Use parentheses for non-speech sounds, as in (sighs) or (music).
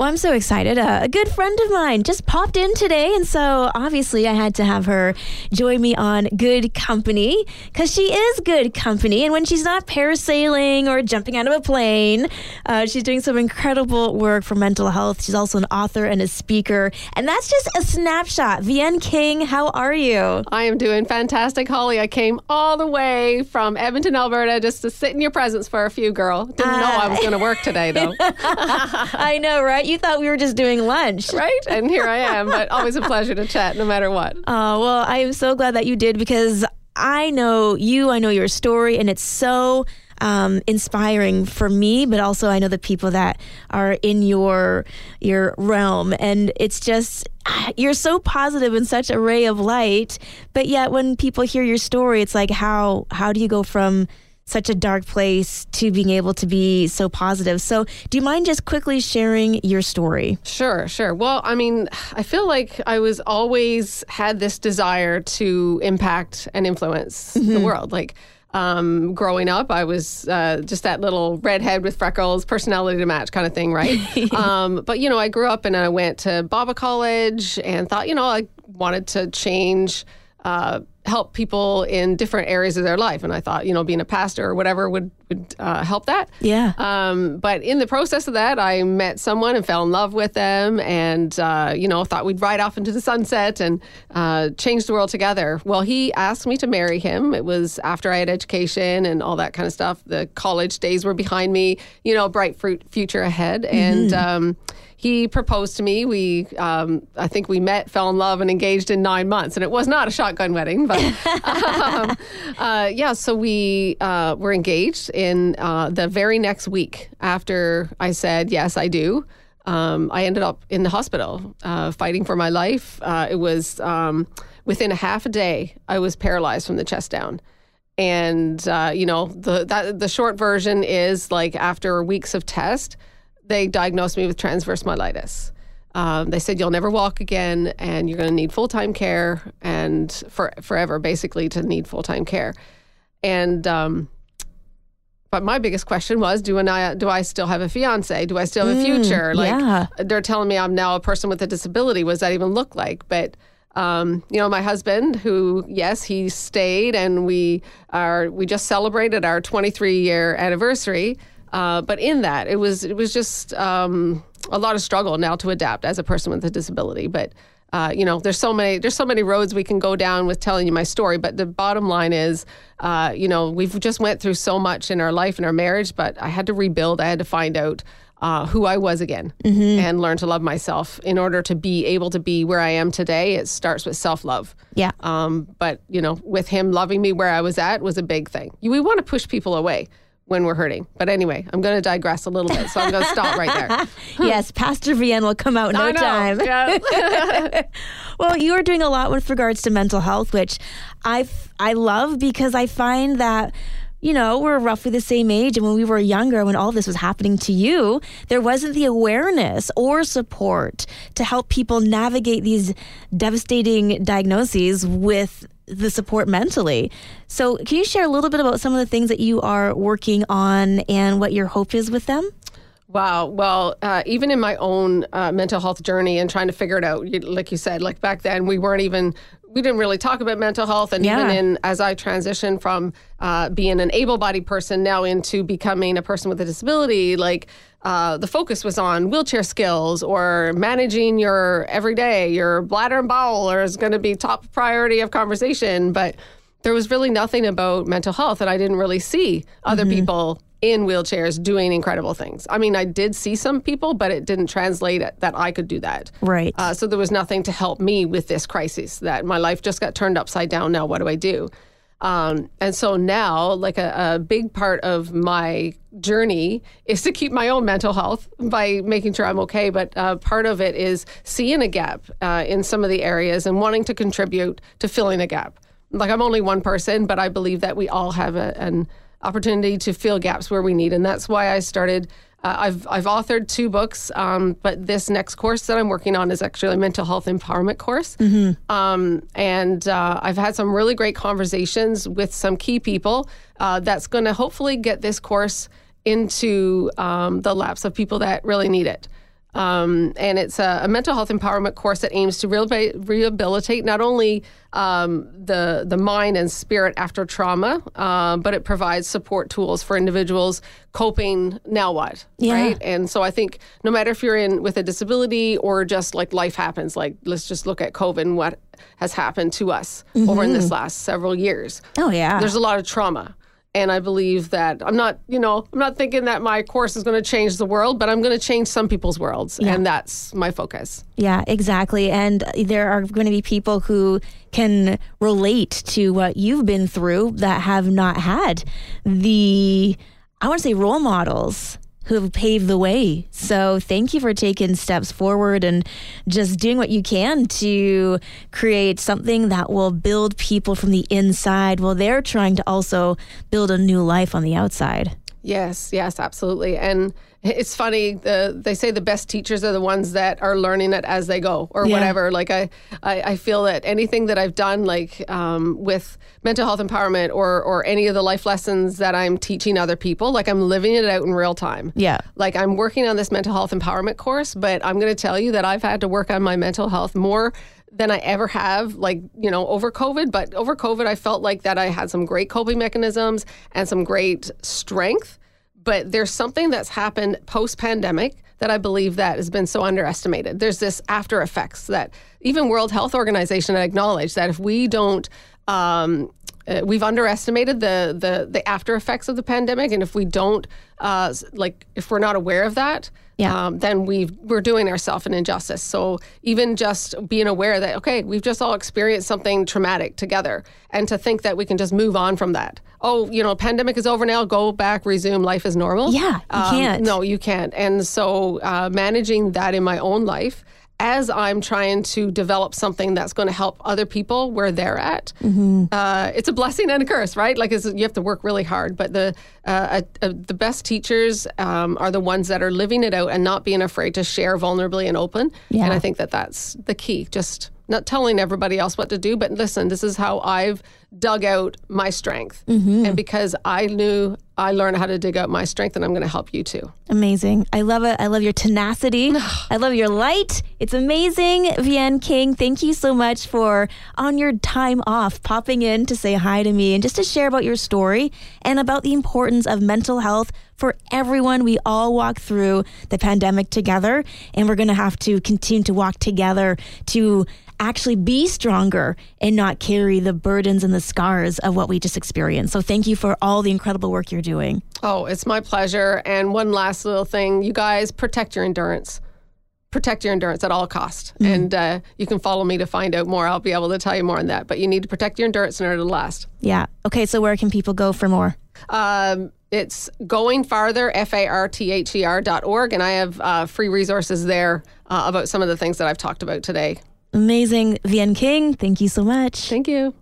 Well, I'm so excited. Uh, a good friend of mine just popped in today, and so obviously I had to have her join me on Good Company because she is good company. And when she's not parasailing or jumping out of a plane, uh, she's doing some incredible work for mental health. She's also an author and a speaker, and that's just a snapshot. Vahen King, how are you? I am doing fantastic, Holly. I came all the way from Edmonton, Alberta, just to sit in your presence for a few, girl. Didn't know I was going to work today, though. (laughs) I know, right? You thought we were just doing lunch. right? And here I am, but (laughs) always a pleasure to chat no matter what. Oh, well, I am so glad that you did because I know you, I know your story, and it's so um, inspiring for me, but also I know the people that are in your your realm, and it's just (sighs) you're so positive and such a ray of light. But yet, when people hear your story, it's like how how do you go from such a dark place to being able to be so positive. So, do you mind just quickly sharing your story? Sure, sure. Well, I mean, I feel like I was always had this desire to impact and influence mm-hmm. the world. Like, um, growing up, I was uh, just that little redhead with freckles, personality to match kind of thing, right? (laughs) um, but, you know, I grew up and I went to Bible College and thought, you know, I wanted to change uh, help people in different areas of their life. And I thought, you know, being a pastor or whatever would, would uh, help that. Yeah. Um, but in the process of that, I met someone and fell in love with them and, uh, you know, thought we'd ride off into the sunset and uh, change the world together. Well, he asked me to marry him. It was after I had education and all that kind of stuff. The college days were behind me, you know, bright fruit future ahead. Mm-hmm. And, um, he proposed to me. We, um, I think we met, fell in love, and engaged in nine months. And it was not a shotgun wedding, but (laughs) um, uh, yeah. So we uh, were engaged in uh, the very next week after I said yes, I do. Um, I ended up in the hospital uh, fighting for my life. Uh, it was um, within a half a day. I was paralyzed from the chest down and uh, you know the that, the short version is like after weeks of test they diagnosed me with transverse myelitis. Um, they said you'll never walk again, and you're going to need full time care, and for forever, basically, to need full time care. And um, but my biggest question was, do I do I still have a fiance? Do I still have a mm, future? like yeah. they're telling me I'm now a person with a disability. What does that even look like? But um, you know, my husband, who yes, he stayed, and we are we just celebrated our 23 year anniversary. Uh, but in that, it was it was just um, a lot of struggle now to adapt as a person with a disability. But uh, you know, there's so many there's so many roads we can go down with telling you my story. But the bottom line is, uh, you know, we've just went through so much in our life and our marriage. But I had to rebuild. I had to find out. Uh, who I was again mm-hmm. and learn to love myself in order to be able to be where I am today. It starts with self love. Yeah. Um, but, you know, with him loving me where I was at was a big thing. We want to push people away when we're hurting. But anyway, I'm going to digress a little bit, so I'm going to stop right there. (laughs) yes, Pastor Vahen will come out in no time. Yeah. (laughs) well, you are doing a lot with regards to mental health, which I I love because I find that you know, we're roughly the same age. And when we were younger, when all this was happening to you, there wasn't the awareness or support to help people navigate these devastating diagnoses with the support mentally. So, can you share a little bit about some of the things that you are working on and what your hope is with them? Wow. Well, uh, even in my own uh, mental health journey and trying to figure it out, like you said, like back then we weren't even we didn't really talk about mental health, and yeah. even in as I transitioned from uh, being an able-bodied person now into becoming a person with a disability, like uh, the focus was on wheelchair skills or managing your everyday, your bladder and bowel, or is going to be top priority of conversation, but there was really nothing about mental health, and I didn't really see other mm-hmm. people in wheelchairs doing incredible things. I mean, I did see some people, but it didn't translate that I could do that. Right. Uh, so there was nothing to help me with this crisis. That my life just got turned upside down. Now, what do I do? Um, and so now, like a, a, big part of my journey is (laughs) to keep my own mental health by making sure I'm okay. But uh, part of it is seeing a gap uh, in some of the areas and wanting to contribute to filling a gap. Like I'm only one person, but I believe that we all have a, an opportunity to fill gaps where we need. And that's why I started. Uh, I've I've authored two books, um, but this next course that I'm working on is actually a mental health empowerment course. Mm-hmm. Um, and uh, I've had some really great conversations with some key people. Uh, that's going to hopefully get this course into um, the laps of people that really need it. Um, and it's a, a, mental health empowerment course that aims to rehabilitate not only um, the the mind and spirit after trauma, uh, but it provides support tools for individuals coping now what yeah. right. And so I think no matter if you're in with a disability or just like life happens, like let's just look at COVID and what has happened to us mm-hmm. over in this last several years. Oh yeah, there's a lot of trauma and I believe that I'm not, you know, I'm not thinking that my course is going to change the world, but I'm going to change some people's worlds. Yeah. And that's my focus. Yeah, exactly. And there are going to be people who can relate to what you've been through that have not had the, I want to say, role models who have paved the way. So thank you for taking steps forward and just doing what you can to create something that will build people from the inside while they're trying to also build a new life on the outside. Yes, yes, absolutely. And it's funny the they say the best teachers are the ones that are learning it as they go or yeah. whatever like I, I, I feel that anything that i've done like um, with mental health empowerment or or any of the life lessons that i'm teaching other people like i'm living it out in real time yeah like i'm working on this mental health empowerment course but i'm going to tell you that i've had to work on my mental health more than I ever have, like, you know, over COVID. But over COVID, I felt like that I had some great coping mechanisms and some great strength but there's something that's happened post pandemic that I believe that has been so underestimated. There's this after effects that even World Health Organization acknowledged that if we don't um, uh, we've underestimated the, the the after effects of the pandemic, and if we don't, uh, like, if we're not aware of that, yeah. Um, then we we're doing ourselves an injustice. So even just being aware that okay, we've just all experienced something traumatic together, and to think that we can just move on from that. Oh, you know, pandemic is over now. Go back, resume life as normal. Yeah, you um, can't. No, you can't. And so uh, managing that in my own life as I'm trying to develop something that's going to help other people where they're at, mm-hmm. uh, it's a blessing and a curse, right? Like you have to work really hard. But the uh, uh, the best teachers um, are the ones that are living it out and not being afraid to share vulnerably and open. Yeah. And I think that that's the key. Just not telling everybody else what to do, but listen, this is how I've dug out my strength. Mm-hmm. And because I knew I learned how to dig up my strength, and I'm going to help you too. Amazing. I love it. I love your tenacity. (sighs) I love your light. It's amazing. Vahen King, thank you so much for on your time off popping in to say hi to me and just to share about your story and about the importance of mental health for everyone. We all walk through the pandemic together, and we're going to have to continue to walk together to actually be stronger and not carry the burdens and the scars of what we just experienced. So thank you for all the incredible work you're doing. Oh, it's my pleasure. And one last little thing, you guys protect your endurance. Protect your endurance at all costs. mm-hmm. and uh, you can follow me to find out more. I'll be able to tell you more on that. But you need to protect your endurance in order to last. Yeah. Okay. So where can people go for more? Um, it's going farther, F A R T H E R dot org. And I have uh, free resources there uh, about some of the things that I've talked about today. Amazing. Vahen King, thank you so much. Thank you.